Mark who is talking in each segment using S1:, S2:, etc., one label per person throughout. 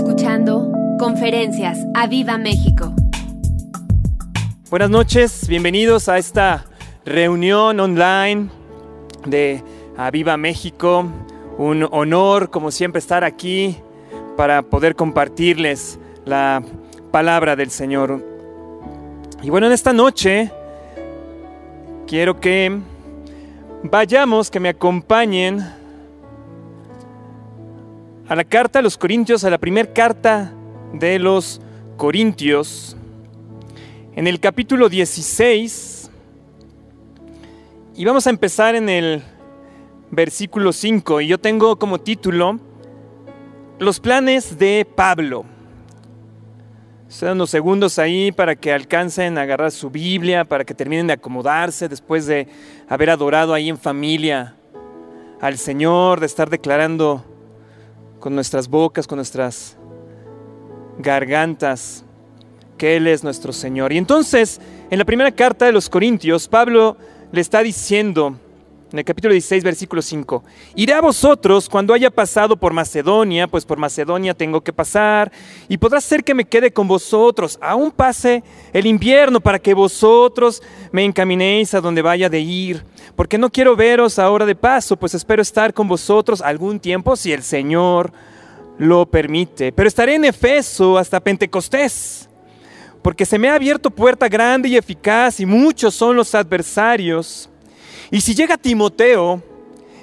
S1: escuchando Conferencias a Viva México.
S2: Buenas noches, bienvenidos a esta reunión online de Viva México. Un honor, como siempre, estar aquí para poder compartirles la palabra del Señor. Y bueno, en esta noche quiero que vayamos, que me acompañen a la carta a los Corintios, a la primera carta de los Corintios, en el capítulo 16, y vamos a empezar en el versículo 5, y yo tengo como título Los planes de Pablo. Se unos segundos ahí para que alcancen a agarrar su Biblia, para que terminen de acomodarse después de haber adorado ahí en familia al Señor, de estar declarando con nuestras bocas, con nuestras gargantas, que Él es nuestro Señor. Y entonces, en la primera carta de los Corintios, Pablo le está diciendo, en el capítulo 16, versículo 5, iré a vosotros cuando haya pasado por Macedonia, pues por Macedonia tengo que pasar, y podrá ser que me quede con vosotros, aún pase el invierno, para que vosotros me encaminéis a donde vaya de ir porque no quiero veros ahora de paso, pues espero estar con vosotros algún tiempo si el Señor lo permite. Pero estaré en Efeso hasta Pentecostés, porque se me ha abierto puerta grande y eficaz y muchos son los adversarios. Y si llega Timoteo,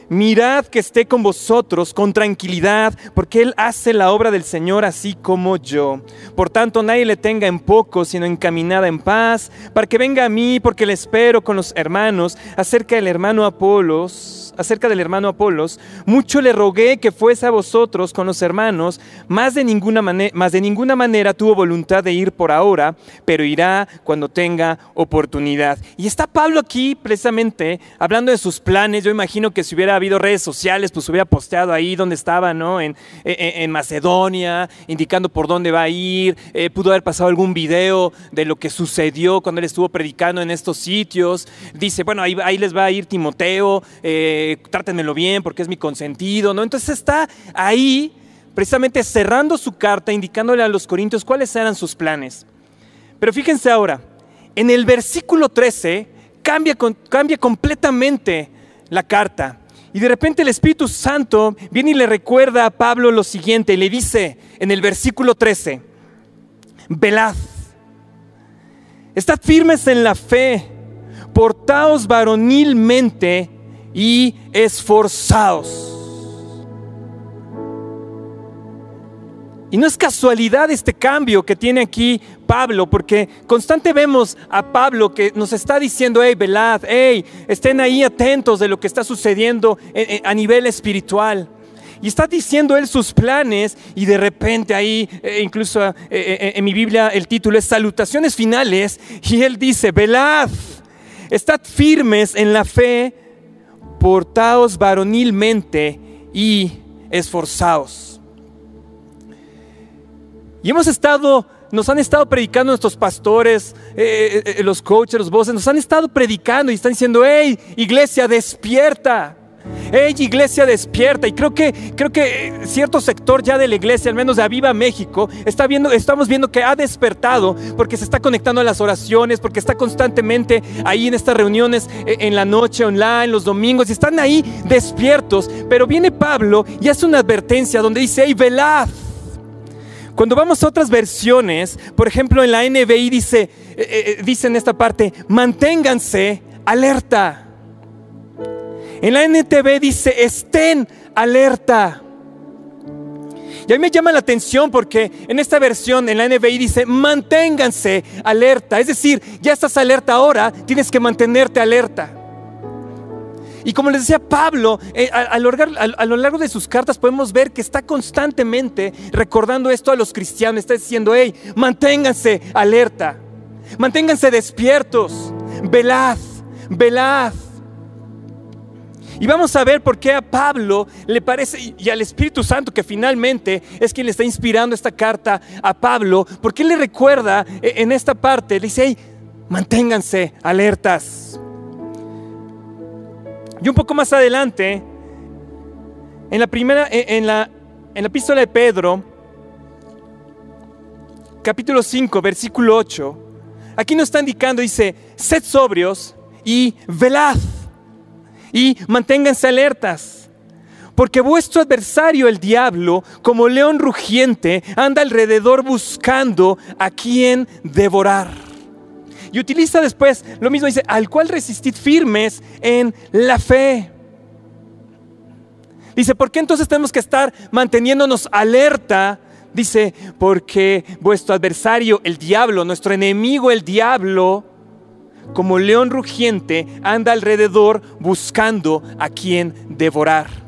S2: mirad que esté con vosotros con tranquilidad, porque Él hace la obra del Señor así como yo. Por tanto, nadie le tenga en poco, sino encaminada en paz, para que venga a mí, porque le espero con los hermanos, acerca del hermano Apolos acerca del hermano Apolos, mucho le rogué que fuese a vosotros con los hermanos, más de ninguna, más de ninguna manera tuvo voluntad de ir por ahora, pero irá cuando tenga oportunidad. Y está Pablo aquí precisamente hablando de sus planes. Yo imagino que si hubiera habido redes sociales, pues hubiera posteado ahí donde estaba, ¿no? En, en, Macedonia, indicando por dónde va a ir. Eh, pudo haber pasado algún video de lo que sucedió cuando él estuvo predicando en estos sitios. Dice, bueno, ahí, ahí les va a ir Timoteo. Eh, trátenmelo bien porque es mi consentido, ¿no? Entonces está ahí precisamente cerrando su carta, indicándole a los corintios cuáles eran sus planes. Pero fíjense ahora, en el versículo 13 cambia, cambia completamente la carta. Y de repente el Espíritu Santo viene y le recuerda a Pablo lo siguiente, le dice en el versículo 13, velad, estad firmes en la fe, portaos varonilmente y esforzados. Y no es casualidad este cambio que tiene aquí Pablo, porque constante vemos a Pablo que nos está diciendo, hey, velad, hey, estén ahí atentos de lo que está sucediendo a nivel espiritual. Y está diciendo él sus planes y de repente ahí, eh, incluso eh, eh, en mi Biblia el título es Salutaciones Finales, y él dice, velad, estad firmes en la fe, portaos varonilmente y esforzaos. Y hemos estado, nos han estado predicando nuestros pastores, eh, eh, eh, los coaches, los voces, nos han estado predicando y están diciendo, hey, iglesia, despierta. Hey, iglesia despierta. Y creo que, creo que cierto sector ya de la iglesia, al menos de Aviva México, está viendo, estamos viendo que ha despertado porque se está conectando a las oraciones, porque está constantemente ahí en estas reuniones e, en la noche online, los domingos, y están ahí despiertos. Pero viene Pablo y hace una advertencia donde dice, hey, velad. Cuando vamos a otras versiones, por ejemplo en la NBI dice, eh, eh, dice en esta parte, manténganse alerta. En la NTV dice, estén alerta. Y a mí me llama la atención porque en esta versión, en la NBI dice, manténganse alerta. Es decir, ya estás alerta ahora, tienes que mantenerte alerta. Y como les decía Pablo, eh, a, lo largo de sus cartas podemos ver que está constantemente recordando esto a los cristianos. Está diciendo, hey, manténganse alerta, manténganse despiertos, velad, velad. Y vamos a ver por qué a Pablo le parece, y al Espíritu Santo, que finalmente es quien le está inspirando esta carta a Pablo, porque él le recuerda eh, en esta parte, le dice, manténganse alertas. Y un poco más adelante, en la primera, eh, en la, en la epístola de Pedro, capítulo 5, versículo 8, aquí nos está indicando, dice, sed sobrios y velad y manténganse alertas. Porque vuestro adversario, el diablo, como león rugiente, anda alrededor buscando a quien devorar. Y utiliza después lo mismo, dice, al cual resistid firmes en la fe. Dice, ¿por qué entonces tenemos que estar manteniéndonos alerta? Dice, porque vuestro adversario, el diablo, nuestro enemigo, el diablo, como león rugiente, anda alrededor buscando a quien devorar.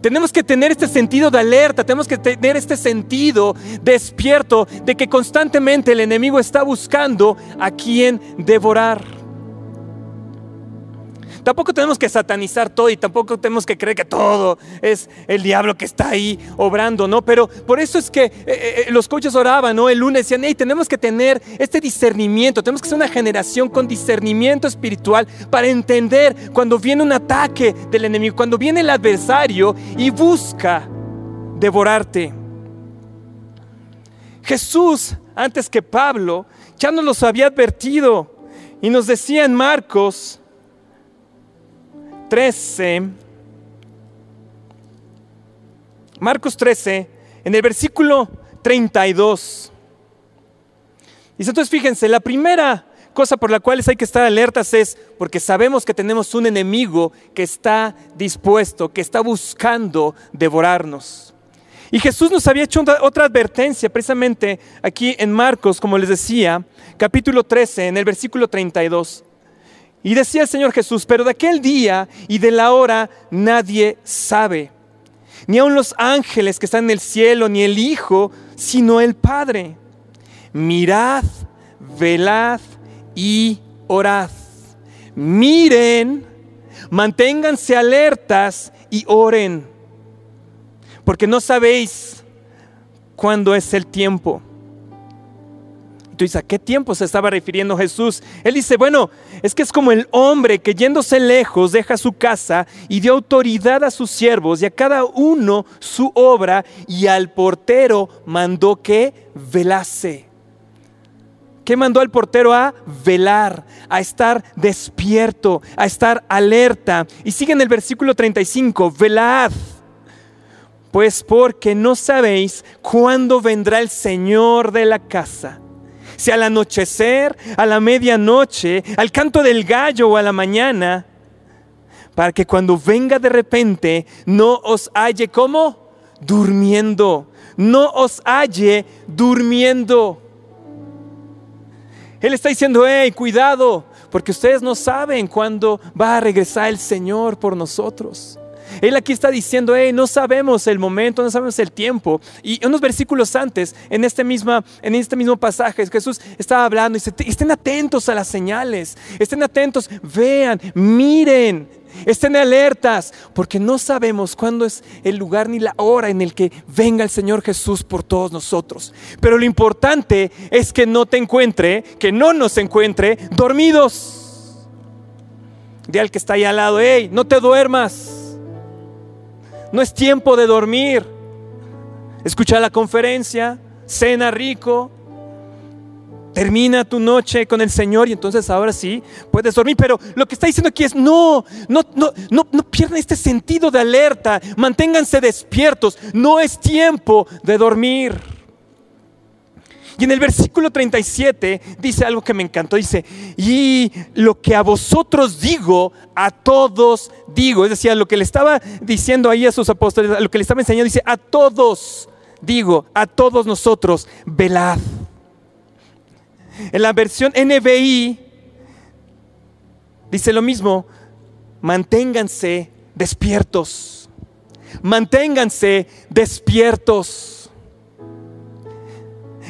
S2: Tenemos que tener este sentido de alerta, tenemos que tener este sentido despierto de que constantemente el enemigo está buscando a quien devorar. Tampoco tenemos que satanizar todo y tampoco tenemos que creer que todo es el diablo que está ahí obrando, ¿no? Pero por eso es que eh, eh, los coaches oraban, ¿no? El lunes decían, hey, tenemos que tener este discernimiento, tenemos que ser una generación con discernimiento espiritual para entender cuando viene un ataque del enemigo, cuando viene el adversario y busca devorarte. Jesús, antes que Pablo, ya nos los había advertido y nos decía en Marcos 13, Marcos 13, en el versículo 32. Dice, entonces fíjense, la primera cosa por la cual hay que estar alertas es porque sabemos que tenemos un enemigo que está dispuesto, que está buscando devorarnos. Y Jesús nos había hecho otra advertencia precisamente aquí en Marcos, como les decía, capítulo 13, en el versículo 32. Y decía el Señor Jesús, pero de aquel día y de la hora nadie sabe, ni aun los ángeles que están en el cielo, ni el Hijo, sino el Padre. Mirad, velad y orad. Miren, manténganse alertas y oren, porque no sabéis cuándo es el tiempo dices, ¿a qué tiempo se estaba refiriendo Jesús? Él dice, bueno, es que es como el hombre que yéndose lejos deja su casa y dio autoridad a sus siervos y a cada uno su obra y al portero mandó que velase. ¿Qué mandó al portero a velar, a estar despierto, a estar alerta? Y sigue en el versículo 35, velad. Pues porque no sabéis cuándo vendrá el Señor de la casa si al anochecer, a la medianoche, al canto del gallo o a la mañana, para que cuando venga de repente no os halle como durmiendo, no os halle durmiendo. Él está diciendo, hey, cuidado, porque ustedes no saben cuándo va a regresar el Señor por nosotros. Él aquí está diciendo, hey, no sabemos el momento, no sabemos el tiempo. Y unos versículos antes, en este, misma, en este mismo pasaje, Jesús estaba hablando y dice, estén atentos a las señales, estén atentos, vean, miren, estén alertas, porque no sabemos cuándo es el lugar ni la hora en el que venga el Señor Jesús por todos nosotros. Pero lo importante es que no te encuentre, que no nos encuentre dormidos. De al que está ahí al lado, hey, no te duermas. No es tiempo de dormir. Escucha la conferencia, cena rico, termina tu noche con el Señor y entonces ahora sí puedes dormir. Pero lo que está diciendo aquí es no, no, no, no, no pierdan este sentido de alerta, manténganse despiertos. No es tiempo de dormir. Y en el versículo 37 dice algo que me encantó. Dice, y lo que a vosotros digo, a todos digo. Es decir, lo que le estaba diciendo ahí a sus apóstoles, lo que le estaba enseñando, dice, a todos digo, a todos nosotros, velad. En la versión NBI dice lo mismo, manténganse despiertos. Manténganse despiertos.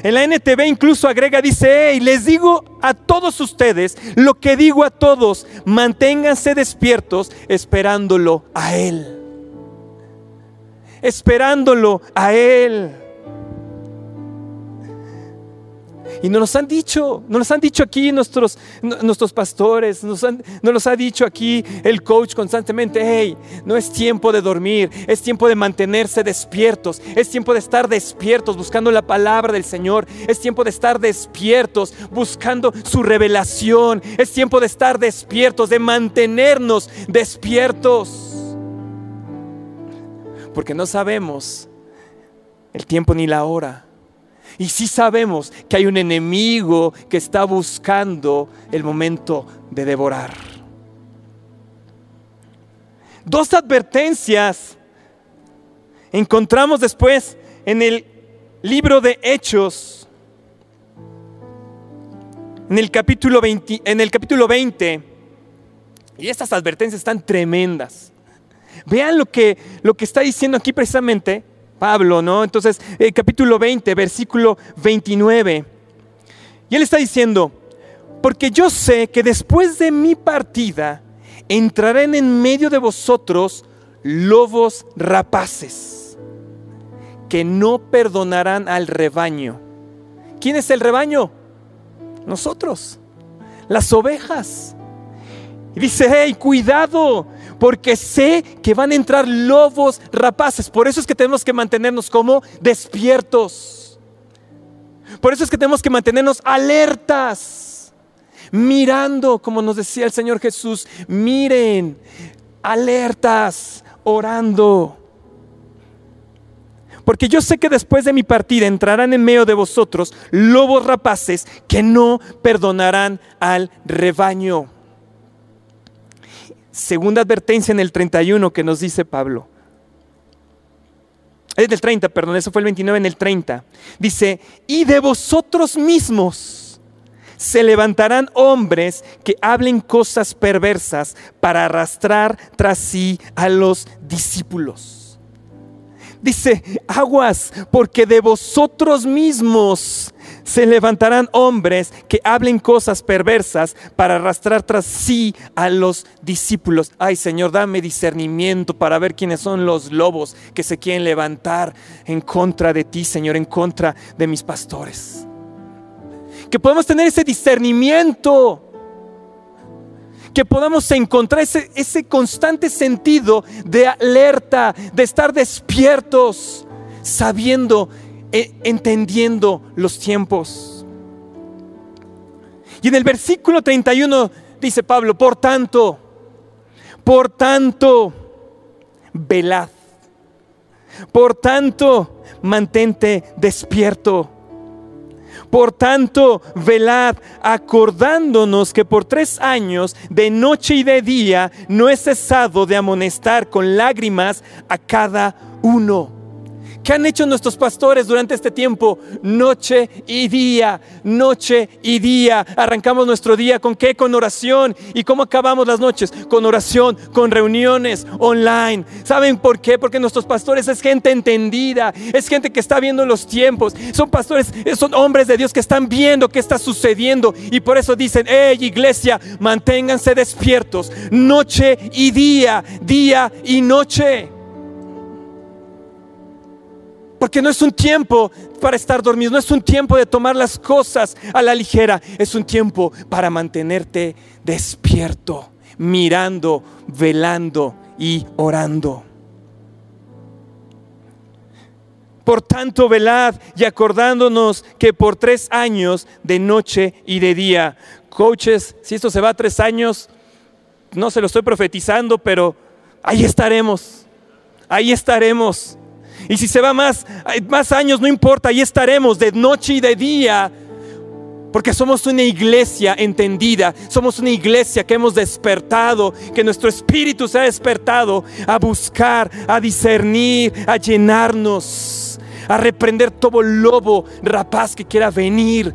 S2: En la NTV incluso agrega, dice, y les digo a todos ustedes lo que digo a todos, manténganse despiertos esperándolo a Él. Esperándolo a Él. Y nos han dicho, nos han dicho aquí nuestros, nuestros pastores, nos, han, nos los ha dicho aquí el coach constantemente, hey, no es tiempo de dormir, es tiempo de mantenerse despiertos, es tiempo de estar despiertos buscando la palabra del Señor, es tiempo de estar despiertos buscando su revelación, es tiempo de estar despiertos, de mantenernos despiertos. Porque no sabemos el tiempo ni la hora y sí sabemos que hay un enemigo que está buscando el momento de devorar. Dos advertencias encontramos después en el libro de Hechos, en el capítulo 20, en el capítulo 20 y estas advertencias están tremendas. Vean lo que, lo que está diciendo aquí precisamente Pablo, ¿no? Entonces, eh, capítulo 20, versículo 29. Y él está diciendo, porque yo sé que después de mi partida entrarán en medio de vosotros lobos rapaces, que no perdonarán al rebaño. ¿Quién es el rebaño? Nosotros, las ovejas. Y dice, hey, cuidado, porque sé que van a entrar lobos rapaces. Por eso es que tenemos que mantenernos como despiertos. Por eso es que tenemos que mantenernos alertas, mirando, como nos decía el Señor Jesús, miren, alertas, orando. Porque yo sé que después de mi partida entrarán en medio de vosotros lobos rapaces que no perdonarán al rebaño. Segunda advertencia en el 31 que nos dice Pablo. Es del 30, perdón, eso fue el 29 en el 30. Dice, y de vosotros mismos se levantarán hombres que hablen cosas perversas para arrastrar tras sí a los discípulos. Dice, aguas, porque de vosotros mismos se levantarán hombres que hablen cosas perversas para arrastrar tras sí a los discípulos. Ay Señor, dame discernimiento para ver quiénes son los lobos que se quieren levantar en contra de ti, Señor, en contra de mis pastores. Que podamos tener ese discernimiento que podamos encontrar ese, ese, constante sentido de alerta, de estar despiertos, sabiendo entendiendo los tiempos. Y en el versículo 31 dice Pablo, por tanto, por tanto, velad. Por tanto, mantente despierto. Por tanto, velad, acordándonos que por tres años, de noche y de día, no he cesado de amonestar con lágrimas a cada uno ¿Qué han hecho nuestros pastores durante este tiempo? Noche y día, noche y día. Arrancamos nuestro día con qué? Con oración. ¿Y cómo acabamos las noches? Con oración, con reuniones online. ¿Saben por qué? Porque nuestros pastores es gente entendida, es gente que está viendo los tiempos. Son pastores, son hombres de Dios que están viendo qué está sucediendo. Y por eso dicen, hey iglesia, manténganse despiertos. Noche y día, día y noche. Porque no es un tiempo para estar dormido, no es un tiempo de tomar las cosas a la ligera, es un tiempo para mantenerte despierto, mirando, velando y orando. Por tanto, velad y acordándonos que por tres años de noche y de día, coaches, si esto se va a tres años, no se lo estoy profetizando, pero ahí estaremos, ahí estaremos y si se va más, más años, no importa, ahí estaremos de noche y de día. Porque somos una iglesia entendida, somos una iglesia que hemos despertado, que nuestro espíritu se ha despertado a buscar, a discernir, a llenarnos, a reprender todo lobo rapaz que quiera venir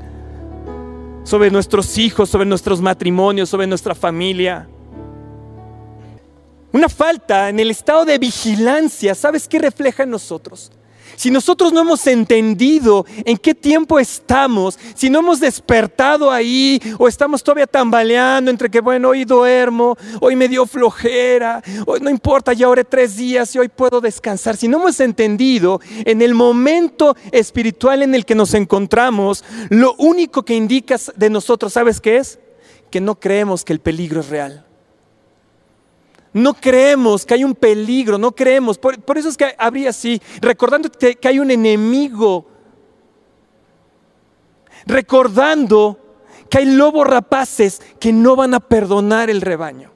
S2: sobre nuestros hijos, sobre nuestros matrimonios, sobre nuestra familia. Una falta en el estado de vigilancia, ¿sabes qué refleja en nosotros? Si nosotros no hemos entendido en qué tiempo estamos, si no hemos despertado ahí o estamos todavía tambaleando entre que, bueno, hoy duermo, hoy me dio flojera, hoy no importa, ya oré tres días y hoy puedo descansar. Si no hemos entendido en el momento espiritual en el que nos encontramos, lo único que indica de nosotros, ¿sabes qué es? Que no creemos que el peligro es real. No creemos que hay un peligro, no creemos. Por, eso es que habría así, recordando que, hay un enemigo, recordando que hay lobos rapaces que no van a perdonar el rebaño.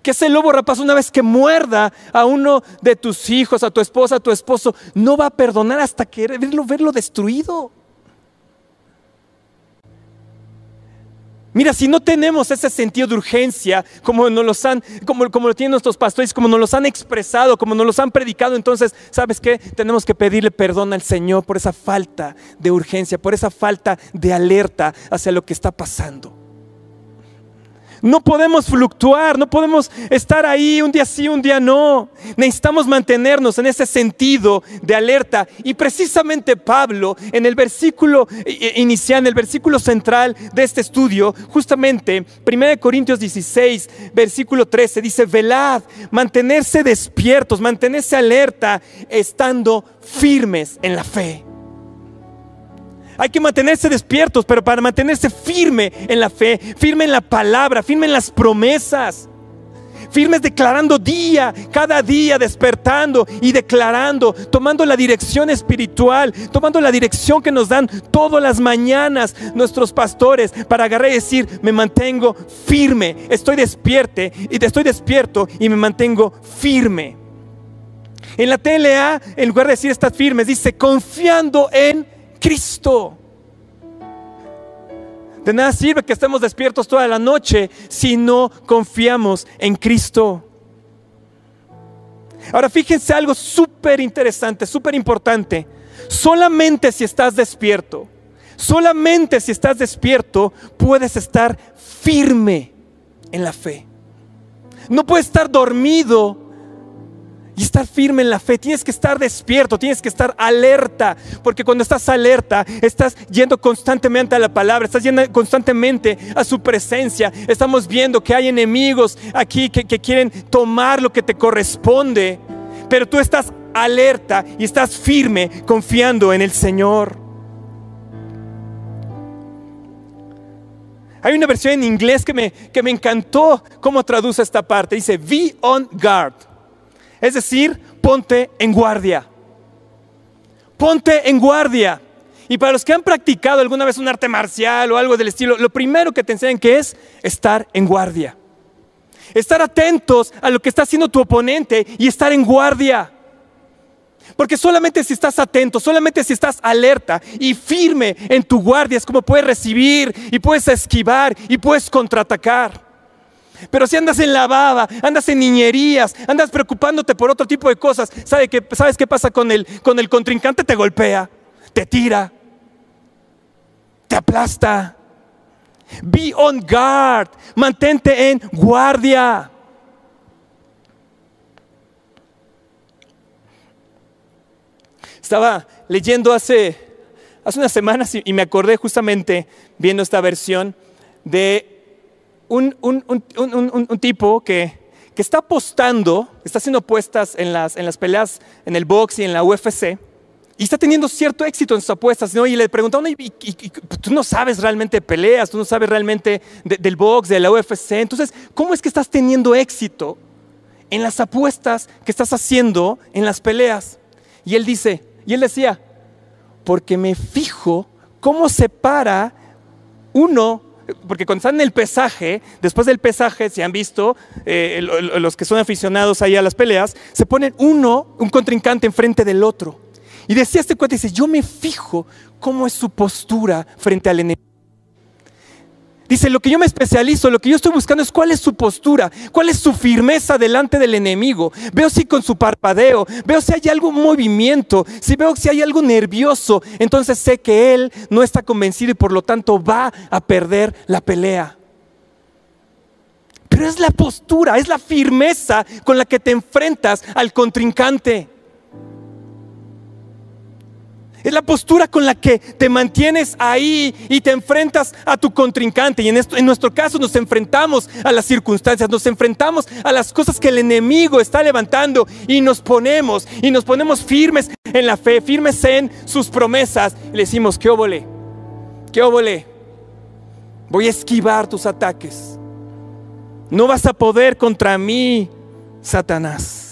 S2: Que ese lobo rapaz una vez que muerda a uno de tus hijos, a tu esposa, a tu esposo, no va a perdonar hasta que verlo, verlo destruido. Mira, si no tenemos ese sentido de urgencia, como nos los han, como, como lo tienen nuestros pastores, como nos los han expresado, como nos los han predicado, entonces, ¿sabes qué? Tenemos que pedirle perdón al Señor por esa falta de urgencia, por esa falta de alerta hacia lo que está pasando. No podemos fluctuar, no podemos estar ahí un día sí, un día no. Necesitamos mantenernos en ese sentido de alerta. Y precisamente Pablo, en el versículo inicial, en el versículo central de este estudio, justamente 1 Corintios 16, versículo 13, dice, velad, mantenerse despiertos, mantenerse alerta, estando firmes en la fe. Hay que mantenerse despiertos, pero para mantenerse firme en la fe, firme en la palabra, firme en las promesas. Firmes declarando día, cada día despertando y declarando, tomando la dirección espiritual, tomando la dirección que nos dan todas las mañanas nuestros pastores para agarrar y decir, me mantengo firme, estoy despierte y estoy despierto y me mantengo firme. En la TLA, en lugar de decir estás firme, dice confiando en Cristo. De nada sirve que estemos despiertos toda la noche si no confiamos en Cristo. Ahora fíjense algo súper interesante, súper importante. Solamente si estás despierto, solamente si estás despierto puedes estar firme en la fe. No puedes estar dormido y estar firme en la fe. Tienes que estar despierto, tienes que estar alerta, porque cuando estás alerta, estás yendo constantemente a la palabra, estás yendo constantemente a su presencia. Estamos viendo que hay enemigos aquí que, que quieren tomar lo que te corresponde, pero tú estás alerta y estás firme confiando en el Señor. Hay una versión en inglés que me, que me encantó cómo traduce esta parte. Dice, be on guard. Es decir, ponte en guardia. Ponte en guardia. Y para los que han practicado alguna vez un arte marcial o algo del estilo, lo primero que te enseñan que es estar en guardia. Estar atentos a lo que está haciendo tu oponente y estar en guardia. Porque solamente si estás atento, solamente si estás alerta y firme en tu guardia es como puedes recibir y puedes esquivar y puedes contraatacar. Pero si andas en la baba, andas en niñerías, andas preocupándote por otro tipo de cosas, ¿sabes qué, ¿sabes qué pasa con el, con el contrincante? Te golpea, te tira, te aplasta. Be on guard, mantente en guardia. Estaba leyendo hace, hace unas semanas y me acordé justamente viendo esta versión de un, tipo que, está apostando, está haciendo apuestas en las, en las peleas en el box y en la UFC, y está teniendo cierto éxito en sus apuestas, y le preguntaron, y, tú no sabes realmente peleas, tú no sabes realmente del box, de la UFC, entonces, ¿cómo es que estás teniendo éxito en las apuestas que estás haciendo en las peleas? Y él dice, y él decía, porque me fijo cómo se para uno porque cuando están en el pesaje, después del pesaje, si han visto, eh, los que son aficionados ahí a las peleas, se ponen uno, un contrincante enfrente del otro. Y decía este cuate, dice, yo me fijo cómo es su postura frente al enemigo. Dice, lo que yo me especializo, lo que yo estoy buscando es cuál es su postura, cuál es su firmeza delante del enemigo. Veo si con su parpadeo, veo si hay algún movimiento, si veo si hay algo nervioso, entonces sé que él no está convencido y por lo tanto va a perder la pelea. Pero es la postura, es la firmeza con la que te enfrentas al contrincante. Es la postura con la que te mantienes ahí y te enfrentas a tu contrincante. Y en, nuestro caso nos enfrentamos a las circunstancias, nos enfrentamos a las cosas que el enemigo está levantando y nos ponemos y nos ponemos firmes en la fe, firmes en sus promesas. Y le decimos, ¿qué óvole? ¿Qué óvole? Voy a esquivar tus ataques. No vas a poder contra mí, Satanás.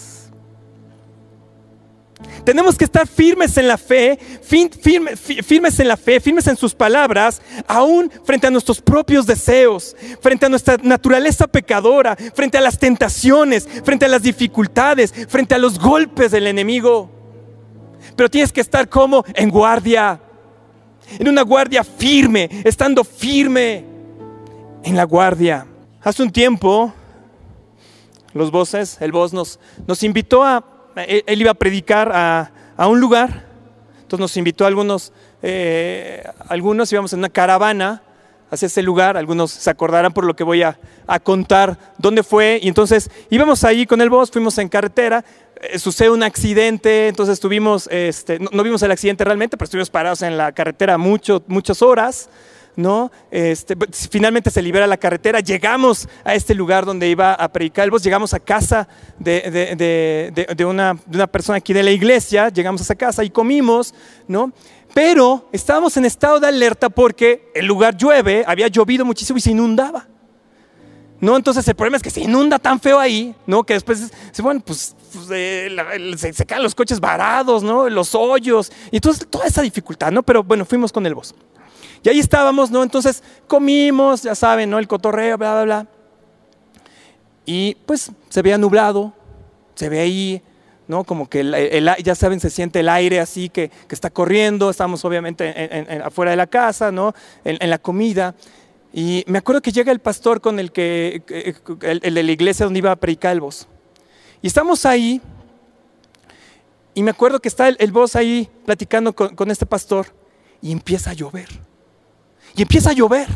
S2: Tenemos que estar firmes en la fe, firmes, en la fe, firmes en sus palabras, aún frente a nuestros propios deseos, frente a nuestra naturaleza pecadora, frente a las tentaciones, frente a las dificultades, frente a los golpes del enemigo. Pero tienes que estar como en guardia, en una guardia firme, estando firme en la guardia. Hace un tiempo, los voces, el voz nos, nos invitó a él, iba a predicar a, un lugar, entonces nos invitó a algunos, eh, algunos íbamos en una caravana hacia ese lugar, algunos se acordarán por lo que voy a, contar dónde fue, y entonces íbamos ahí con el bus, fuimos en carretera, eh, sucede un accidente, entonces estuvimos, este, no, vimos el accidente realmente, pero estuvimos parados en la carretera mucho, muchas horas, ¿no? Este, finalmente se libera la carretera, llegamos a este lugar donde iba a predicar el voz, llegamos a casa de, una, persona aquí de la iglesia, llegamos a esa casa y comimos, ¿no? Pero estábamos en estado de alerta porque el lugar llueve, había llovido muchísimo y se inundaba. ¿no? Entonces el problema es que se inunda tan feo ahí, ¿no? Que después, bueno, pues, pues eh, se, caen los coches varados, ¿no? Los hoyos, y entonces toda esa dificultad, ¿no? Pero bueno, fuimos con el voz. Y ahí estábamos, ¿no? Entonces comimos, ya saben, ¿no? El cotorreo, bla, bla, bla. Y pues se veía nublado, se ve ahí, ¿no? Como que el, ya saben, se siente el aire así que, está corriendo, estamos obviamente afuera de la casa, ¿no? En, la comida. Y me acuerdo que llega el pastor con el que, el, de la iglesia donde iba a predicar el voz. Y estamos ahí, y me acuerdo que está el, voz ahí platicando con, con este pastor, y empieza a llover y empieza a llover.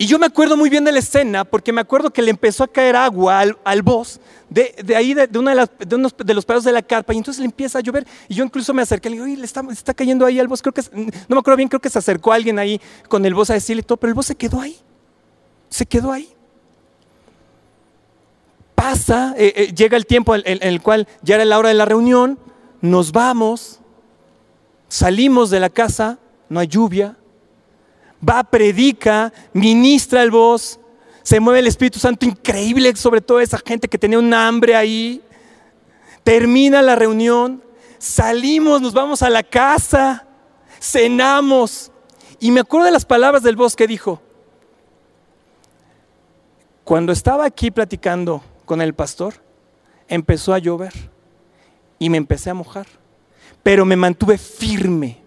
S2: Y yo me acuerdo muy bien de la escena porque me acuerdo que le empezó a caer agua al, al voz de, ahí, de, una de, de, unos, de los pedos de la carpa, y entonces le empieza a llover. Y yo incluso me acerqué le digo, le está, está cayendo ahí al voz. Creo que, no me acuerdo bien, creo que se acercó alguien ahí con el voz a decirle todo, pero el voz se quedó ahí. Se quedó ahí. Pasa, eh, eh, llega el tiempo en el cual ya era la hora de la reunión, nos vamos, salimos de la casa no hay lluvia. Va, predica, ministra el voz, se mueve el Espíritu Santo increíble sobre toda esa gente que tenía un hambre ahí. Termina la reunión, salimos, nos vamos a la casa, cenamos. Y me acuerdo de las palabras del voz que dijo, cuando estaba aquí platicando con el pastor, empezó a llover y me empecé a mojar, pero me mantuve firme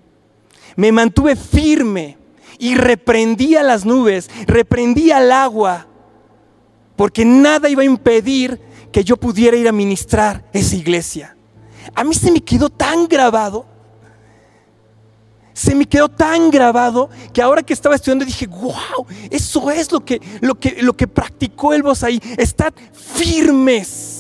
S2: me mantuve firme y reprendí a las nubes, reprendí al agua, porque nada iba a impedir que yo pudiera ir a ministrar esa iglesia. A mí se me quedó tan grabado, se me quedó tan grabado que ahora que estaba estudiando dije, wow, eso es lo que, lo que, lo que practicó el ahí. Estad firmes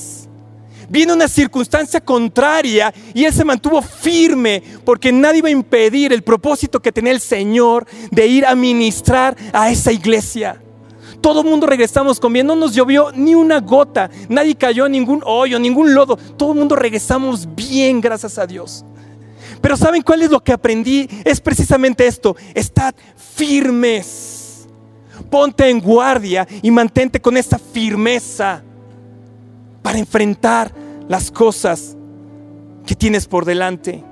S2: viene una circunstancia contraria y él se mantuvo firme porque nadie iba a impedir el propósito que tenía el Señor de ir a ministrar a esa iglesia. Todo el mundo regresamos con bien, no nos llovió ni una gota, nadie cayó en ningún hoyo, ningún lodo, todo el mundo regresamos bien, gracias a Dios. Pero ¿saben cuál es lo que aprendí? Es precisamente esto, estad firmes, ponte en guardia y mantente con esa firmeza para enfrentar las cosas que tienes por delante.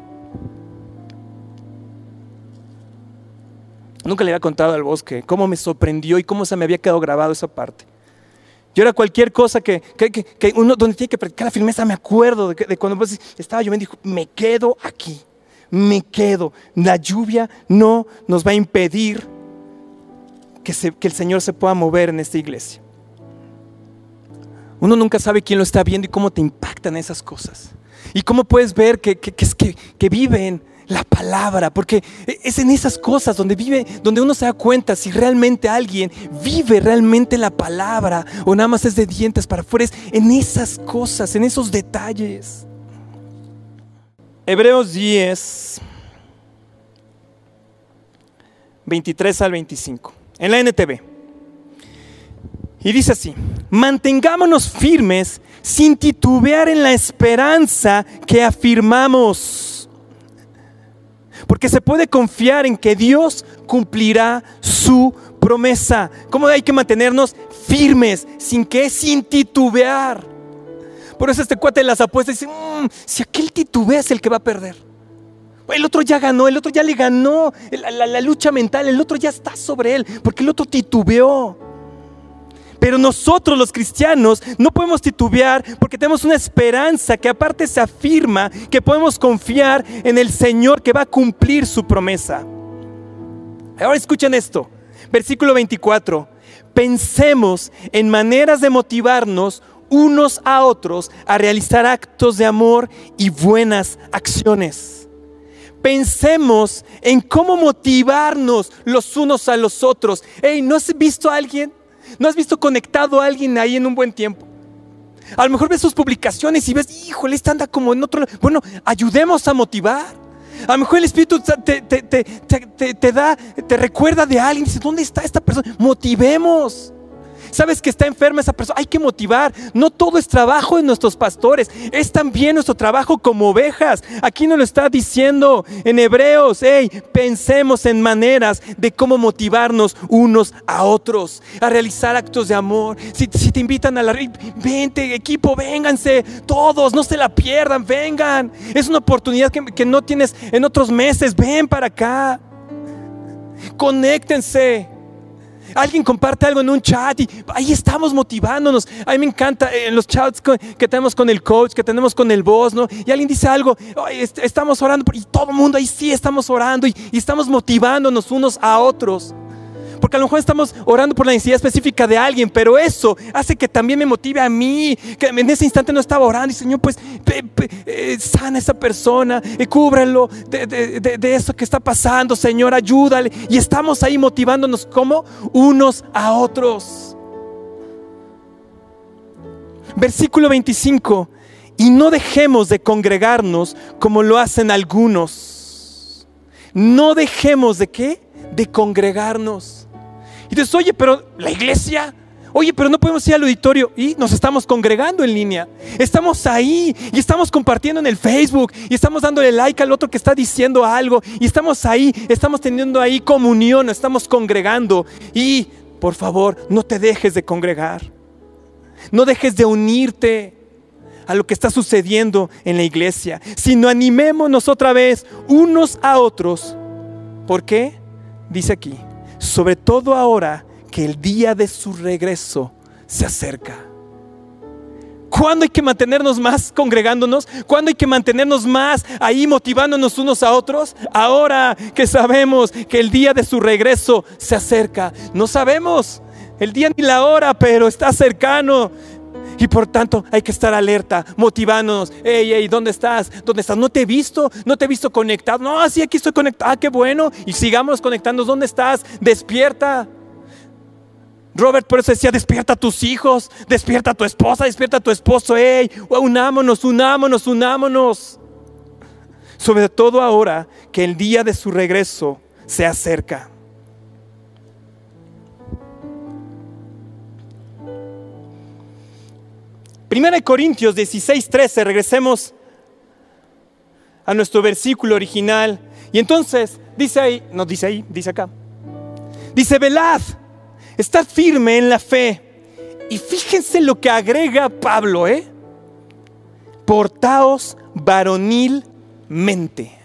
S2: Nunca le había contado al bosque cómo me sorprendió y cómo se me había quedado grabado esa parte. Yo era cualquier cosa que, uno donde tiene que practicar la firmeza, me acuerdo de, cuando pues, estaba lloviendo, dijo, me quedo aquí, me quedo. La lluvia no nos va a impedir que, que el Señor se pueda mover en esta iglesia. Uno nunca sabe quién lo está viendo y cómo te impactan esas cosas. Y cómo puedes ver que, que, viven la palabra, porque es en esas cosas donde vive, donde uno se da cuenta si realmente alguien vive realmente la palabra o nada más es de dientes para afuera, es en esas cosas, en esos detalles. Hebreos 10, 23 al 25, en la NTV. Y dice así, mantengámonos firmes sin titubear en la esperanza que afirmamos. Porque se puede confiar en que Dios cumplirá su promesa. ¿Cómo hay que mantenernos firmes, sin que, sin titubear? Por eso este cuate las apuestas dice, mm, si aquel titubea es el que va a perder. El otro ya ganó, el otro ya le ganó la, la lucha mental, el otro ya está sobre él, porque el otro titubeó. Pero nosotros los cristianos no podemos titubear porque tenemos una esperanza que aparte se afirma que podemos confiar en el Señor que va a cumplir su promesa. Ahora escuchen esto, versículo 24. Pensemos en maneras de motivarnos unos a otros a realizar actos de amor y buenas acciones. Pensemos en cómo motivarnos los unos a los otros. Hey, ¿no has visto a alguien ¿No has visto conectado a alguien ahí en un buen tiempo? A lo mejor ves sus publicaciones y ves, híjole, este anda como en otro Bueno, ayudemos a motivar. A lo mejor el Espíritu te, te, da, te recuerda de alguien. Dice, ¿dónde está esta persona? Motivemos. Sabes que está enferma esa persona, hay que motivar. No todo es trabajo de nuestros pastores, es también nuestro trabajo como ovejas. Aquí nos lo está diciendo en Hebreos, hey, pensemos en maneras de cómo motivarnos unos a otros, a realizar actos de amor. Si, te invitan a la vente equipo, vénganse, todos, no se la pierdan, vengan. Es una oportunidad que, que no tienes en otros meses, ven para acá. Conéctense. Alguien comparte algo en un chat y ahí estamos motivándonos. A mí me encanta eh, en los chats que tenemos con el coach, que tenemos con el boss, ¿no? Y alguien dice algo, estamos orando y todo el mundo ahí sí estamos orando y estamos motivándonos unos a otros. Porque a lo mejor estamos orando por la necesidad específica de alguien, pero eso hace que también me motive a mí, que en ese instante no estaba orando y Señor, pues eh, sana a esa persona, y cúbrelo de, de, eso que está pasando, Señor, ayúdale. Y estamos ahí motivándonos como unos a otros. Versículo 25. Y no dejemos de congregarnos como lo hacen algunos. No dejemos de qué? De congregarnos. Y dices, oye, pero la iglesia, oye, pero no podemos ir al auditorio. Y nos estamos congregando en línea. Estamos ahí y estamos compartiendo en el Facebook y estamos dándole like al otro que está diciendo algo. Y estamos ahí, estamos teniendo ahí comunión, estamos congregando. Y por favor, no te dejes de congregar. No dejes de unirte a lo que está sucediendo en la iglesia, sino animémonos otra vez unos a otros. ¿Por qué? Dice aquí, sobre todo ahora que el día de su regreso se acerca. ¿Cuándo hay que mantenernos más congregándonos? ¿Cuándo hay que mantenernos más ahí motivándonos unos a otros? Ahora que sabemos que el día de su regreso se acerca. No sabemos el día ni la hora, pero está cercano. Y por tanto hay que estar alerta, motivándonos. Hey, hey, ¿dónde estás? ¿Dónde estás? No te he visto, no te he visto conectado. No, sí, aquí estoy conectado. Ah, qué bueno. Y sigamos conectándonos. ¿Dónde estás? Despierta. Robert por eso decía, despierta a tus hijos, despierta a tu esposa, despierta a tu esposo. Hey, unámonos, unámonos, unámonos. Sobre todo ahora que el día de su regreso se acerca. Primera de Corintios 16, 13, regresemos a nuestro versículo original. Y entonces dice ahí, no dice ahí, dice acá. Dice, velad, estad firme en la fe. Y fíjense lo que agrega Pablo, ¿eh? Portaos varonilmente.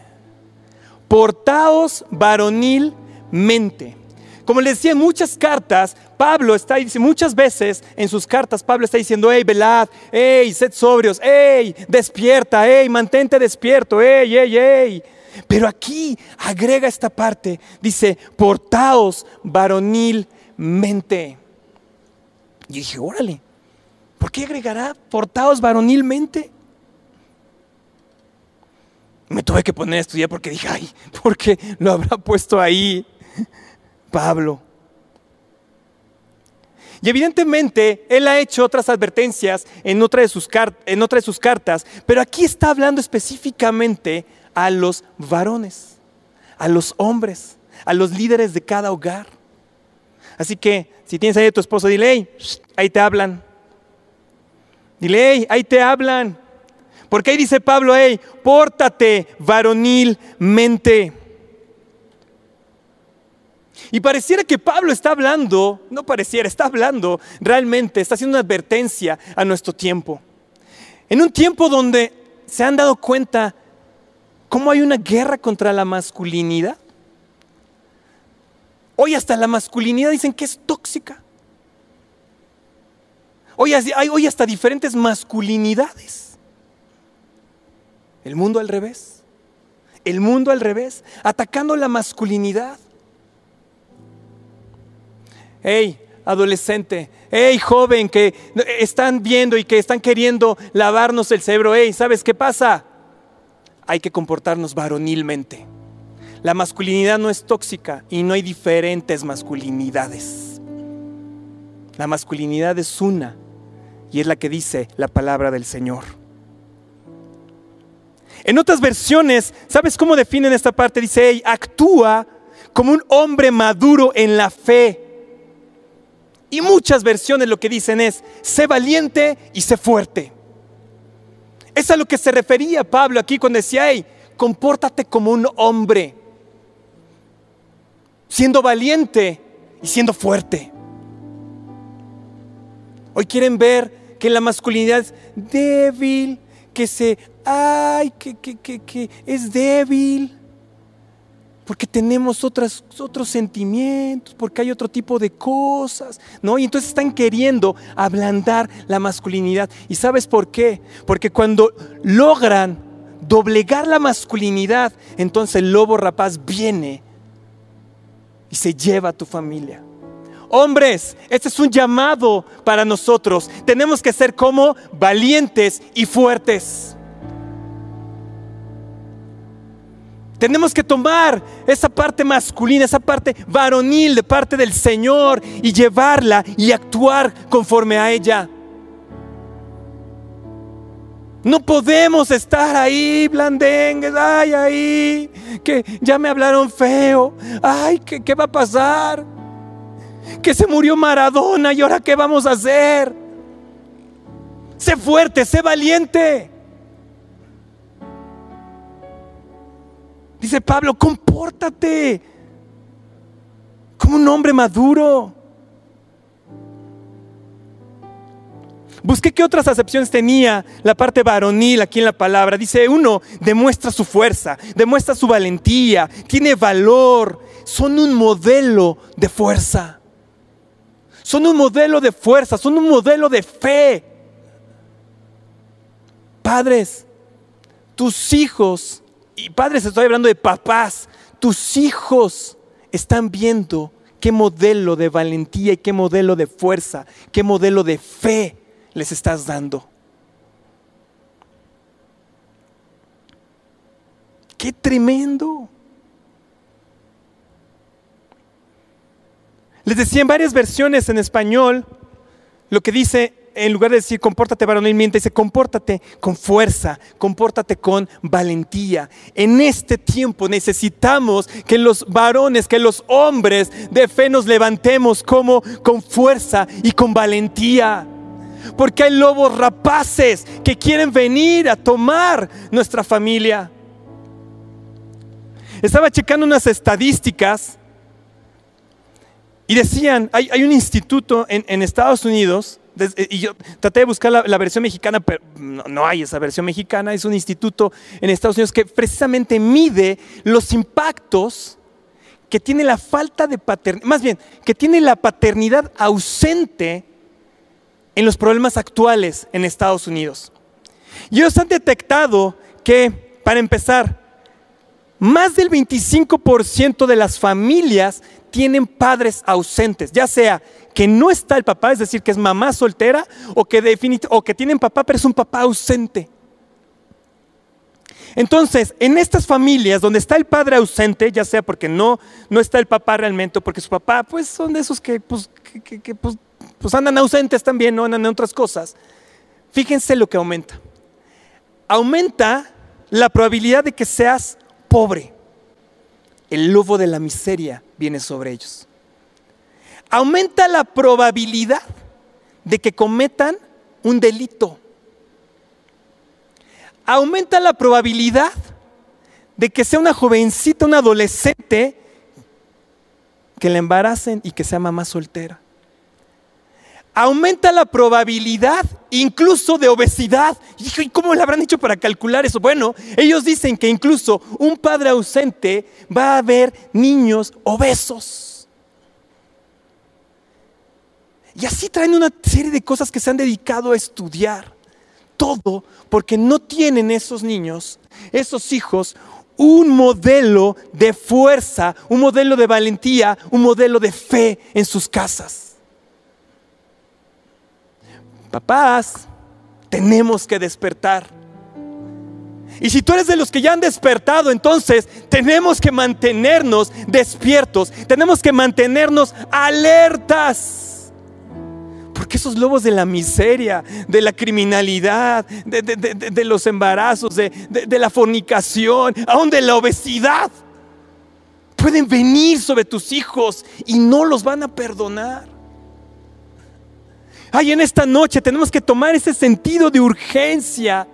S2: Portaos varonilmente. Como les decía en muchas cartas, Pablo está diciendo, muchas veces en sus cartas, Pablo está diciendo, hey, velad, hey, sed sobrios, hey, despierta, hey, mantente despierto, hey, hey, hey. Pero aquí agrega esta parte, dice, portaos varonilmente. Y dije, órale, ¿por qué agregará portaos varonilmente? Me tuve que poner a estudiar porque dije, ay, ¿por qué lo habrá puesto ahí? Pablo. Y evidentemente él ha hecho otras advertencias en otra, de sus en otra de sus cartas, pero aquí está hablando específicamente a los varones, a los hombres, a los líderes de cada hogar. Así que si tienes ahí a tu esposo, dile, hey, ahí te hablan. Dile, hey, ahí te hablan. Porque ahí dice Pablo, hey, pórtate varonilmente. Y pareciera que Pablo está hablando, no pareciera, está hablando realmente, está haciendo una advertencia a nuestro tiempo. En un tiempo donde se han dado cuenta cómo hay una guerra contra la masculinidad. Hoy hasta la masculinidad dicen que es tóxica. Hoy hay hasta diferentes masculinidades. El mundo al revés. El mundo al revés, atacando la masculinidad. Hey, adolescente, hey, joven que están viendo y que están queriendo lavarnos el cerebro, hey, ¿sabes qué pasa? Hay que comportarnos varonilmente. La masculinidad no es tóxica y no hay diferentes masculinidades. La masculinidad es una y es la que dice la palabra del Señor. En otras versiones, ¿sabes cómo definen esta parte? Dice, hey, actúa como un hombre maduro en la fe y muchas versiones lo que dicen es, sé valiente y sé fuerte. Es a lo que se refería Pablo aquí cuando decía, hey, compórtate como un hombre, siendo valiente y siendo fuerte. Hoy quieren ver que la masculinidad es débil, que se, ay, que, que, que, que es débil porque tenemos otros sentimientos, porque hay otro tipo de cosas, ¿no? Y entonces están queriendo ablandar la masculinidad. ¿Y sabes por qué? Porque cuando logran doblegar la masculinidad, entonces el lobo rapaz viene y se lleva a tu familia. Hombres, este es un llamado para nosotros. Tenemos que ser como valientes y fuertes. Tenemos que tomar esa parte masculina, esa parte varonil de parte del Señor y llevarla y actuar conforme a ella. No podemos estar ahí blandengues, ay, ahí, que ya me hablaron feo, ay, ¿qué, ¿qué va a pasar? Que se murió Maradona y ahora qué vamos a hacer? Sé fuerte, sé valiente. Dice Pablo, compórtate como un hombre maduro. Busqué qué otras acepciones tenía la parte varonil aquí en la palabra. Dice, uno, demuestra su fuerza, demuestra su valentía, tiene valor, son un modelo de fuerza. Son un modelo de fuerza, son un modelo de fe. Padres, tus hijos y padres, estoy hablando de papás, tus hijos están viendo qué modelo de valentía y qué modelo de fuerza, qué modelo de fe les estás dando. Qué tremendo. Les decía en varias versiones en español lo que dice en lugar de decir compórtate varonilmente, dice compórtate con fuerza, compórtate con valentía. En este tiempo necesitamos que los varones, que los hombres de fe nos levantemos como con fuerza y con valentía. Porque hay lobos rapaces que quieren venir a tomar nuestra familia. Estaba checando unas estadísticas y decían, hay, un instituto en Estados Unidos y yo traté de buscar la, versión mexicana, pero no, hay esa versión mexicana. Es un instituto en Estados Unidos que precisamente mide los impactos que tiene la falta de paternidad, más bien, que tiene la paternidad ausente en los problemas actuales en Estados Unidos. Y ellos han detectado que, para empezar, más del 25% de las familias tienen padres ausentes, ya sea que no está el papá, es decir, que es mamá soltera, o que, o que tienen papá, pero es un papá ausente. Entonces, en estas familias donde está el padre ausente, ya sea porque no, no está el papá realmente, o porque su papá, pues son de esos que, pues, pues, pues andan ausentes también, no andan en otras cosas. Fíjense lo que aumenta. Aumenta la probabilidad de que seas pobre. El lobo de la miseria viene sobre ellos. Aumenta la probabilidad de que cometan un delito. Aumenta la probabilidad de que sea una jovencita, una adolescente, que la embaracen y que sea mamá soltera. Aumenta la probabilidad incluso de obesidad. ¿Y cómo le habrán hecho para calcular eso? Bueno, ellos dicen que incluso un padre ausente va a haber niños obesos. Y así traen una serie de cosas que se han dedicado a estudiar. Todo porque no tienen esos niños, esos hijos, un modelo de fuerza, un modelo de valentía, un modelo de fe en sus casas. Papás, tenemos que despertar. Y si tú eres de los que ya han despertado, entonces tenemos que mantenernos despiertos, tenemos que mantenernos alertas. Porque esos lobos de la miseria, de la criminalidad, de, los embarazos, de, la fornicación, aún de la obesidad, pueden venir sobre tus hijos y no los van a perdonar. Ay, en esta noche tenemos que tomar ese sentido de urgencia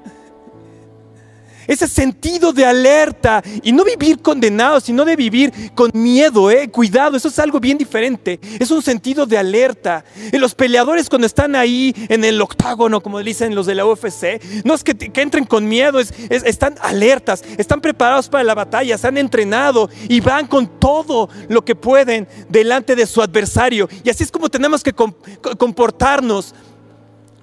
S2: ese sentido de alerta y no vivir condenado, sino de vivir con miedo, eh. Cuidado, eso es algo bien diferente. Es un sentido de alerta. Y los peleadores cuando están ahí en el octágono, como dicen los de la UFC, no es que, entren con miedo, están alertas, están preparados para la batalla, se han entrenado y van con todo lo que pueden delante de su adversario. Y así es como tenemos que comportarnos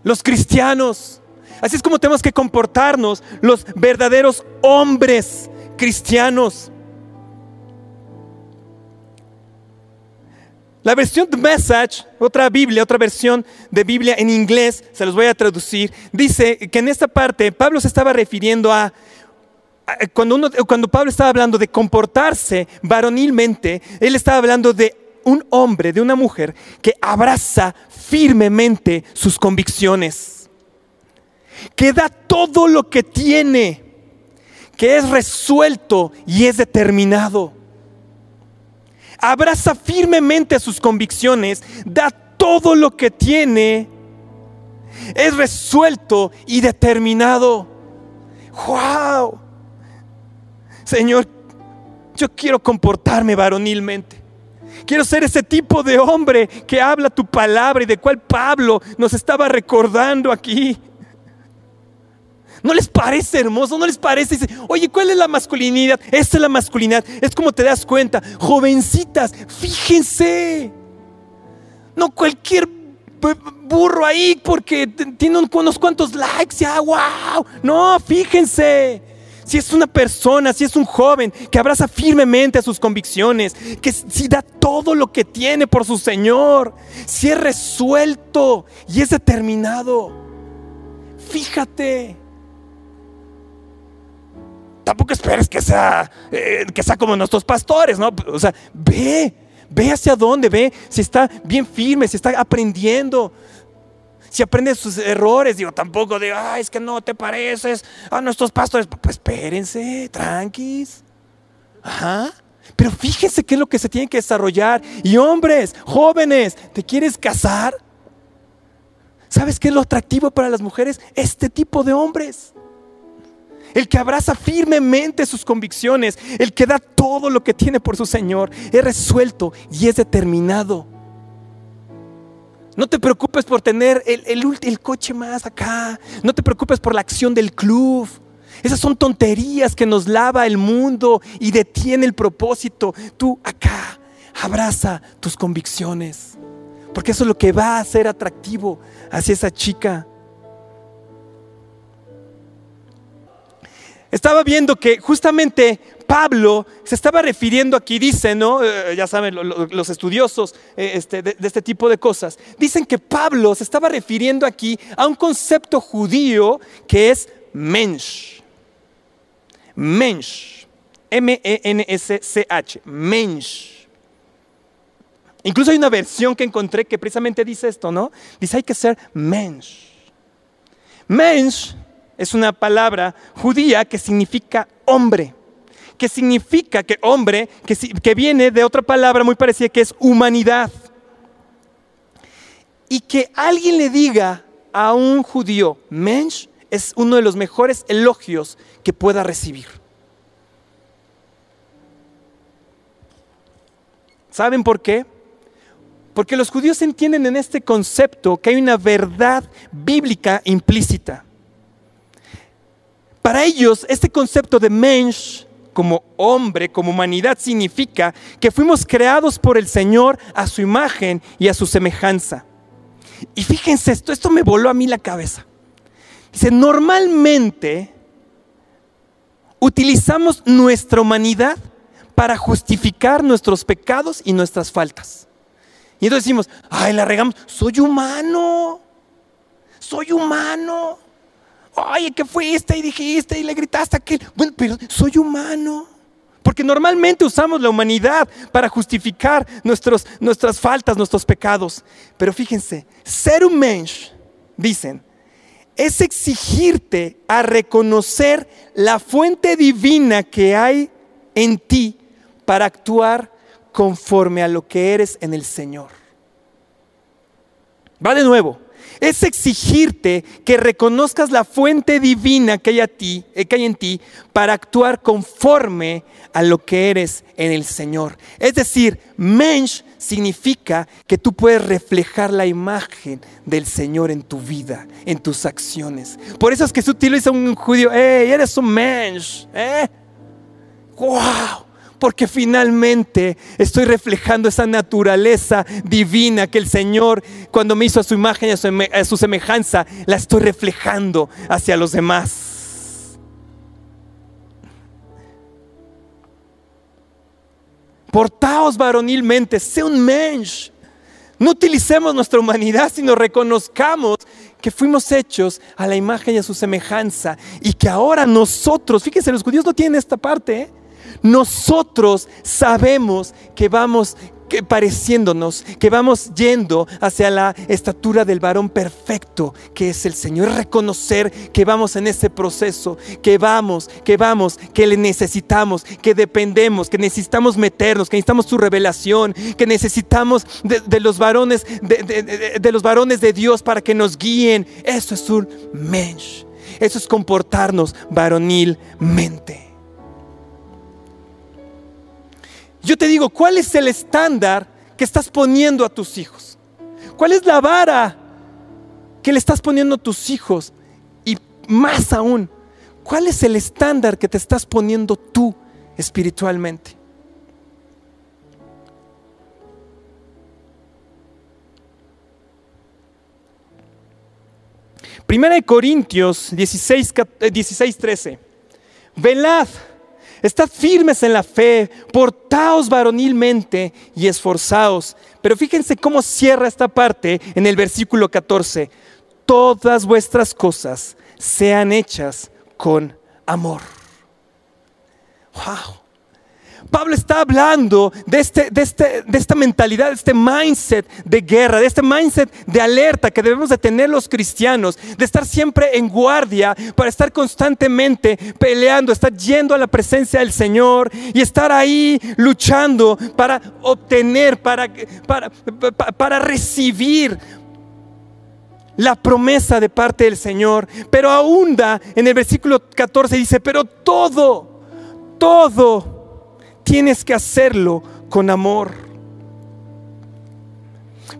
S2: los cristianos. Así es como tenemos que comportarnos los verdaderos hombres cristianos. La versión de Message, otra Biblia, otra versión de Biblia en inglés, se los voy a traducir, dice que en esta parte Pablo se estaba refiriendo a, cuando, cuando Pablo estaba hablando de comportarse varonilmente, él estaba hablando de un hombre, de una mujer que abraza firmemente sus convicciones que da todo lo que tiene, que es resuelto y es determinado. Abraza firmemente sus convicciones, da todo lo que tiene, es resuelto y determinado. ¡Wow! Señor, yo quiero comportarme varonilmente. Quiero ser ese tipo de hombre que habla tu palabra y de cual Pablo nos estaba recordando aquí. ¿No les parece hermoso? ¿No les parece? Oye, ¿cuál es la masculinidad? Esta es la masculinidad. Es como te das cuenta. Jovencitas, fíjense. No cualquier burro ahí porque tiene unos cuantos likes. Ya, wow. No, fíjense. Si es una persona, si es un joven que abraza firmemente a sus convicciones, que si da todo lo que tiene por su Señor, si es resuelto y es determinado. Fíjate tampoco esperes que sea, eh, que sea como nuestros pastores, ¿no? O sea, ve, ve hacia dónde, ve si está bien firme, si está aprendiendo. Si aprende sus errores, digo, tampoco de, ay, es que no te pareces a nuestros pastores. Pues espérense, tranquis. Ajá. Pero fíjense qué es lo que se tiene que desarrollar. Y hombres, jóvenes, ¿te quieres casar? ¿Sabes qué es lo atractivo para las mujeres? Este tipo de hombres el que abraza firmemente sus convicciones, el que da todo lo que tiene por su Señor, es resuelto y es determinado. No te preocupes por tener el, coche más acá, no te preocupes por la acción del club. Esas son tonterías que nos lava el mundo y detiene el propósito. Tú acá, abraza tus convicciones, porque eso es lo que va a ser atractivo hacia esa chica estaba viendo que justamente Pablo se estaba refiriendo aquí, dice, ¿no? Eh, ya saben, los estudiosos eh, este, de, este tipo de cosas, dicen que Pablo se estaba refiriendo aquí a un concepto judío que es mensch. Mensch. M-E-N-S-C-H. Mensch. Incluso hay una versión que encontré que precisamente dice esto, ¿no? Dice hay que ser mensch. Mensch es una palabra judía que significa hombre, que significa que hombre, que, viene de otra palabra muy parecida que es humanidad. Y que alguien le diga a un judío, mensch, es uno de los mejores elogios que pueda recibir. ¿Saben por qué? Porque los judíos entienden en este concepto que hay una verdad bíblica implícita. Para ellos, este concepto de mensch como hombre, como humanidad, significa que fuimos creados por el Señor a su imagen y a su semejanza. Y fíjense esto, esto me voló a mí la cabeza. Dice, normalmente utilizamos nuestra humanidad para justificar nuestros pecados y nuestras faltas. Y entonces decimos, ay, la regamos, soy humano, soy humano. Ay, ¿qué fuiste y dijiste y le gritaste a aquel? Bueno, pero soy humano. Porque normalmente usamos la humanidad para justificar nuestros, nuestras faltas, nuestros pecados. Pero fíjense, ser un mensch, dicen, es exigirte a reconocer la fuente divina que hay en ti para actuar conforme a lo que eres en el Señor. Va de nuevo. Es exigirte que reconozcas la fuente divina que hay, a ti, eh, que hay en ti para actuar conforme a lo que eres en el Señor. Es decir, mensch significa que tú puedes reflejar la imagen del Señor en tu vida, en tus acciones. Por eso es que tú utiliza un judío, hey, eres un mensch, ¿eh? ¡Wow! Porque finalmente estoy reflejando esa naturaleza divina que el Señor, cuando me hizo a su imagen y a su, semejanza, la estoy reflejando hacia los demás. Portaos varonilmente, sé un mensch. No utilicemos nuestra humanidad, sino reconozcamos que fuimos hechos a la imagen y a su semejanza y que ahora nosotros, fíjense, los judíos no tienen esta parte, ¿eh? Nosotros sabemos que vamos que pareciéndonos, que vamos yendo hacia la estatura del varón perfecto que es el Señor. Reconocer que vamos en ese proceso, que vamos, que vamos, que le necesitamos, que dependemos, que necesitamos meternos, que necesitamos su revelación, que necesitamos de, los varones, de, de, los varones de Dios para que nos guíen. Eso es un mensch. Eso es comportarnos varonilmente. Yo te digo, ¿cuál es el estándar que estás poniendo a tus hijos? ¿Cuál es la vara que le estás poniendo a tus hijos? Y más aún, ¿cuál es el estándar que te estás poniendo tú espiritualmente? Primera de Corintios 16, 16 13. Velad Estad firmes en la fe, portaos varonilmente y esforzaos. Pero fíjense cómo cierra esta parte en el versículo 14. Todas vuestras cosas sean hechas con amor. Wow. Pablo está hablando de, este, de, este, de esta mentalidad, de este mindset de guerra, de este mindset de alerta que debemos de tener los cristianos, de estar siempre en guardia para estar constantemente peleando, estar yendo a la presencia del Señor y estar ahí luchando para obtener, para, para, para recibir la promesa de parte del Señor. Pero ahonda en el versículo 14 dice, pero todo, todo tienes que hacerlo con amor.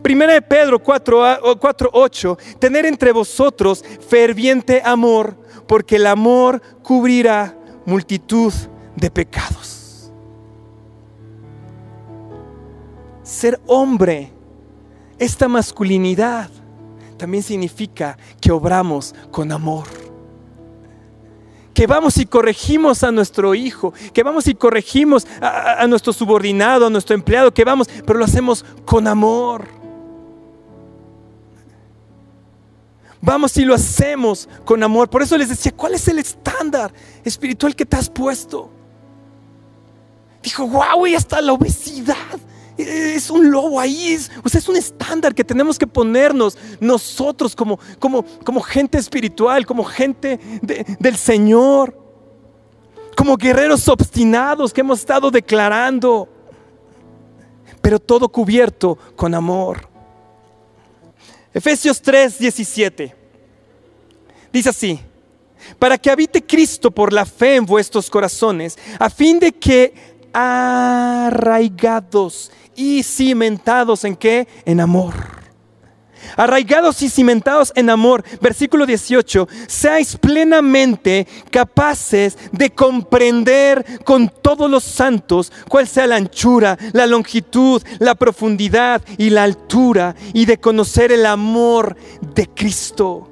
S2: Primera de Pedro 4, 8, tener entre vosotros ferviente amor, porque el amor cubrirá multitud de pecados. Ser hombre, esta masculinidad, también significa que obramos con amor que vamos y corregimos a nuestro hijo, que vamos y corregimos a, nuestro subordinado, a nuestro empleado, que vamos, pero lo hacemos con amor. Vamos y lo hacemos con amor. Por eso les decía, ¿cuál es el estándar espiritual que te has puesto? Dijo, wow, y hasta la obesidad es un lobo ahí, es, o sea, es un estándar que tenemos que ponernos nosotros como, como, como gente espiritual, como gente del Señor, como guerreros obstinados que hemos estado declarando, pero todo cubierto con amor. Efesios 3, 17. Dice así, para que habite Cristo por la fe en vuestros corazones, a fin de que arraigados y cimentados en qué? En amor. Arraigados y cimentados en amor, versículo 18, seáis plenamente capaces de comprender con todos los santos cuál sea la anchura, la longitud, la profundidad y la altura, y de conocer el amor de Cristo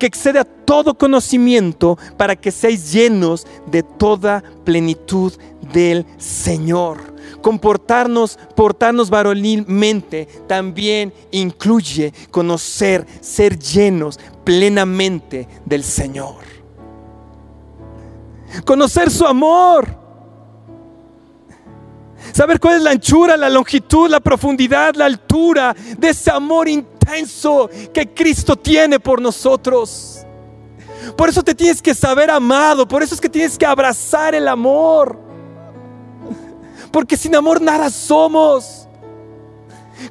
S2: que excede a todo conocimiento para que seáis llenos de toda plenitud del Señor comportarnos, portarnos varonilmente, también incluye conocer, ser llenos plenamente del Señor. Conocer su amor. Saber cuál es la anchura, la longitud, la profundidad, la altura de ese amor intenso que Cristo tiene por nosotros. Por eso te tienes que saber amado, por eso es que tienes que abrazar el amor. Porque sin amor nada somos.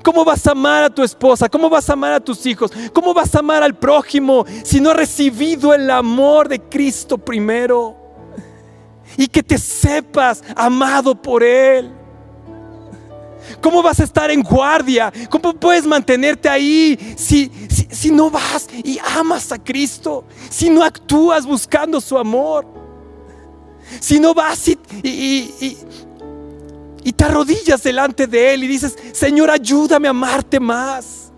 S2: ¿Cómo vas a amar a tu esposa? ¿Cómo vas a amar a tus hijos? ¿Cómo vas a amar al prójimo si no has recibido el amor de Cristo primero? Y que te sepas amado por Él. ¿Cómo vas a estar en guardia? ¿Cómo puedes mantenerte ahí si, si, no vas y amas a Cristo? Si no actúas buscando su amor. Si no vas y, y te arrodillas delante de Él y dices, Señor, ayúdame a amarte más.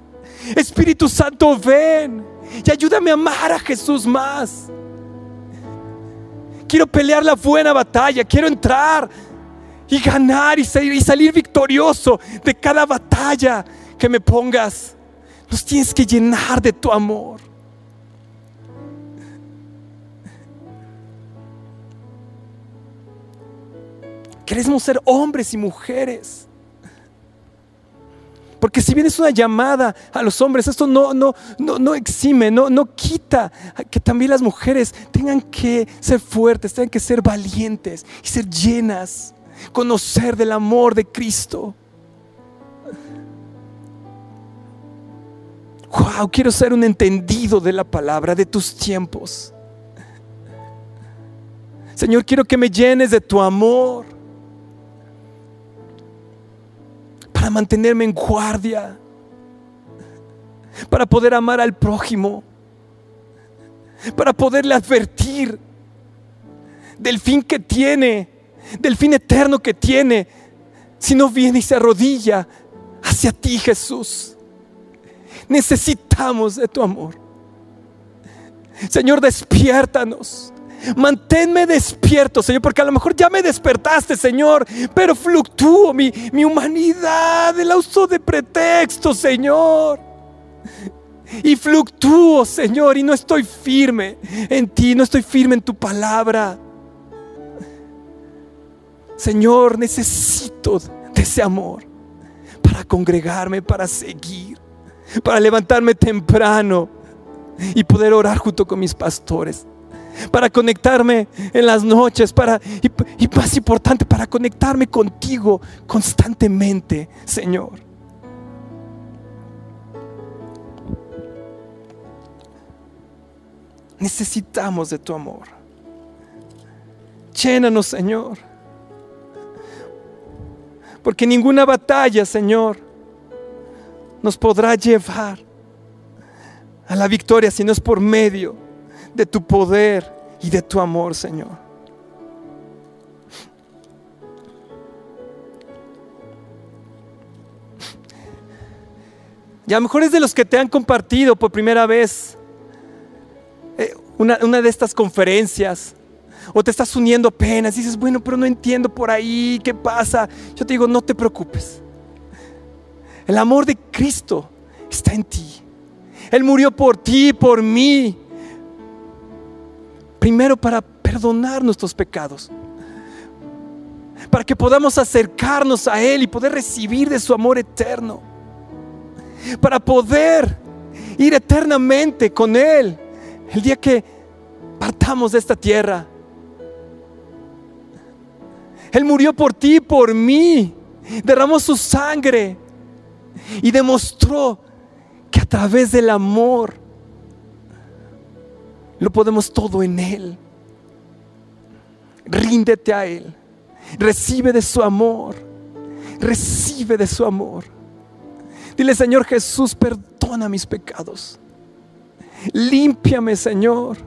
S2: Espíritu Santo, ven y ayúdame a amar a Jesús más. Quiero pelear la buena batalla, quiero entrar y ganar y salir, y salir victorioso de cada batalla que me pongas. Nos tienes que llenar de tu amor. Queremos ser hombres y mujeres. Porque si bien es una llamada a los hombres, esto no, no, no, no exime, no, no quita que también las mujeres tengan que ser fuertes, tengan que ser valientes y ser llenas, conocer del amor de Cristo. Wow, quiero ser un entendido de la palabra, de tus tiempos. Señor, quiero que me llenes de tu amor. Para mantenerme en guardia, para poder amar al prójimo, para poderle advertir del fin que tiene, del fin eterno que tiene, si no viene y se arrodilla hacia ti, Jesús. Necesitamos de tu amor. Señor, despiértanos. Manténme despierto, Señor, porque a lo mejor ya me despertaste, Señor, pero fluctúo mi, mi humanidad, el uso de pretexto, Señor. Y fluctúo, Señor, y no estoy firme en ti, no estoy firme en tu palabra. Señor, necesito de ese amor para congregarme, para seguir, para levantarme temprano y poder orar junto con mis pastores para conectarme en las noches, para, y, y más importante, para conectarme contigo constantemente, Señor. Necesitamos de tu amor. Llénanos, Señor. Porque ninguna batalla, Señor, nos podrá llevar a la victoria si no es por medio de tu poder y de tu amor, Señor. Y a mejor es de los que te han compartido por primera vez eh, una, una, de estas conferencias. O te estás uniendo apenas y dices, bueno, pero no entiendo por ahí qué pasa. Yo te digo, no te preocupes. El amor de Cristo está en ti. Él murió por ti, por mí. Primero para perdonar nuestros pecados. para que podamos acercarnos a Él y poder recibir de su amor eterno, para poder ir eternamente con Él el día que partamos de esta tierra. Él murió por ti y por mí, derramó su sangre y demostró que a través del amor lo podemos todo en Él. Ríndete a Él. Recibe de su amor. Recibe de su amor. Dile, Señor Jesús, perdona mis pecados. Límpiame, Señor.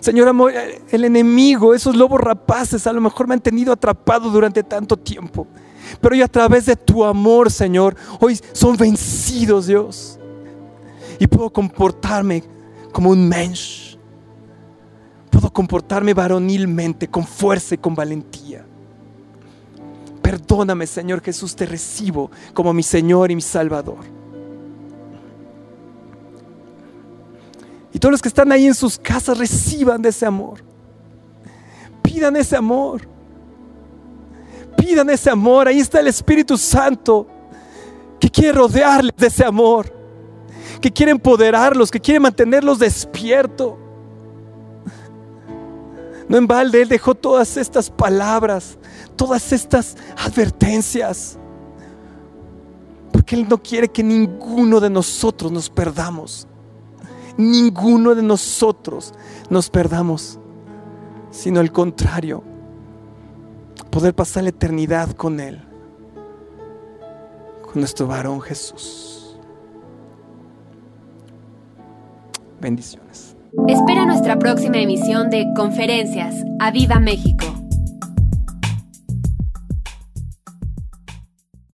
S2: Señor, amor, el enemigo, esos lobos rapaces, a lo mejor me han tenido atrapado durante tanto tiempo. Pero hoy a través de tu amor, Señor, hoy son vencidos, Dios. Y puedo comportarme como un mensch. Puedo comportarme varonilmente, con fuerza y con valentía. Perdóname, Señor Jesús, te recibo como mi Señor y mi Salvador. Y todos los que están ahí en sus casas reciban de ese amor. Pidan ese amor. Pidan ese amor. Ahí está el Espíritu Santo que quiere rodearles de ese amor. Que quiere empoderarlos, que quiere mantenerlos despiertos. No en balde Él dejó todas estas palabras, todas estas advertencias. Porque Él no quiere que ninguno de nosotros nos perdamos. Ninguno de nosotros nos perdamos, sino al contrario, poder pasar la eternidad con Él, con nuestro varón Jesús. Bendiciones.
S1: Espera nuestra próxima emisión de Conferencias. ¡A Viva México!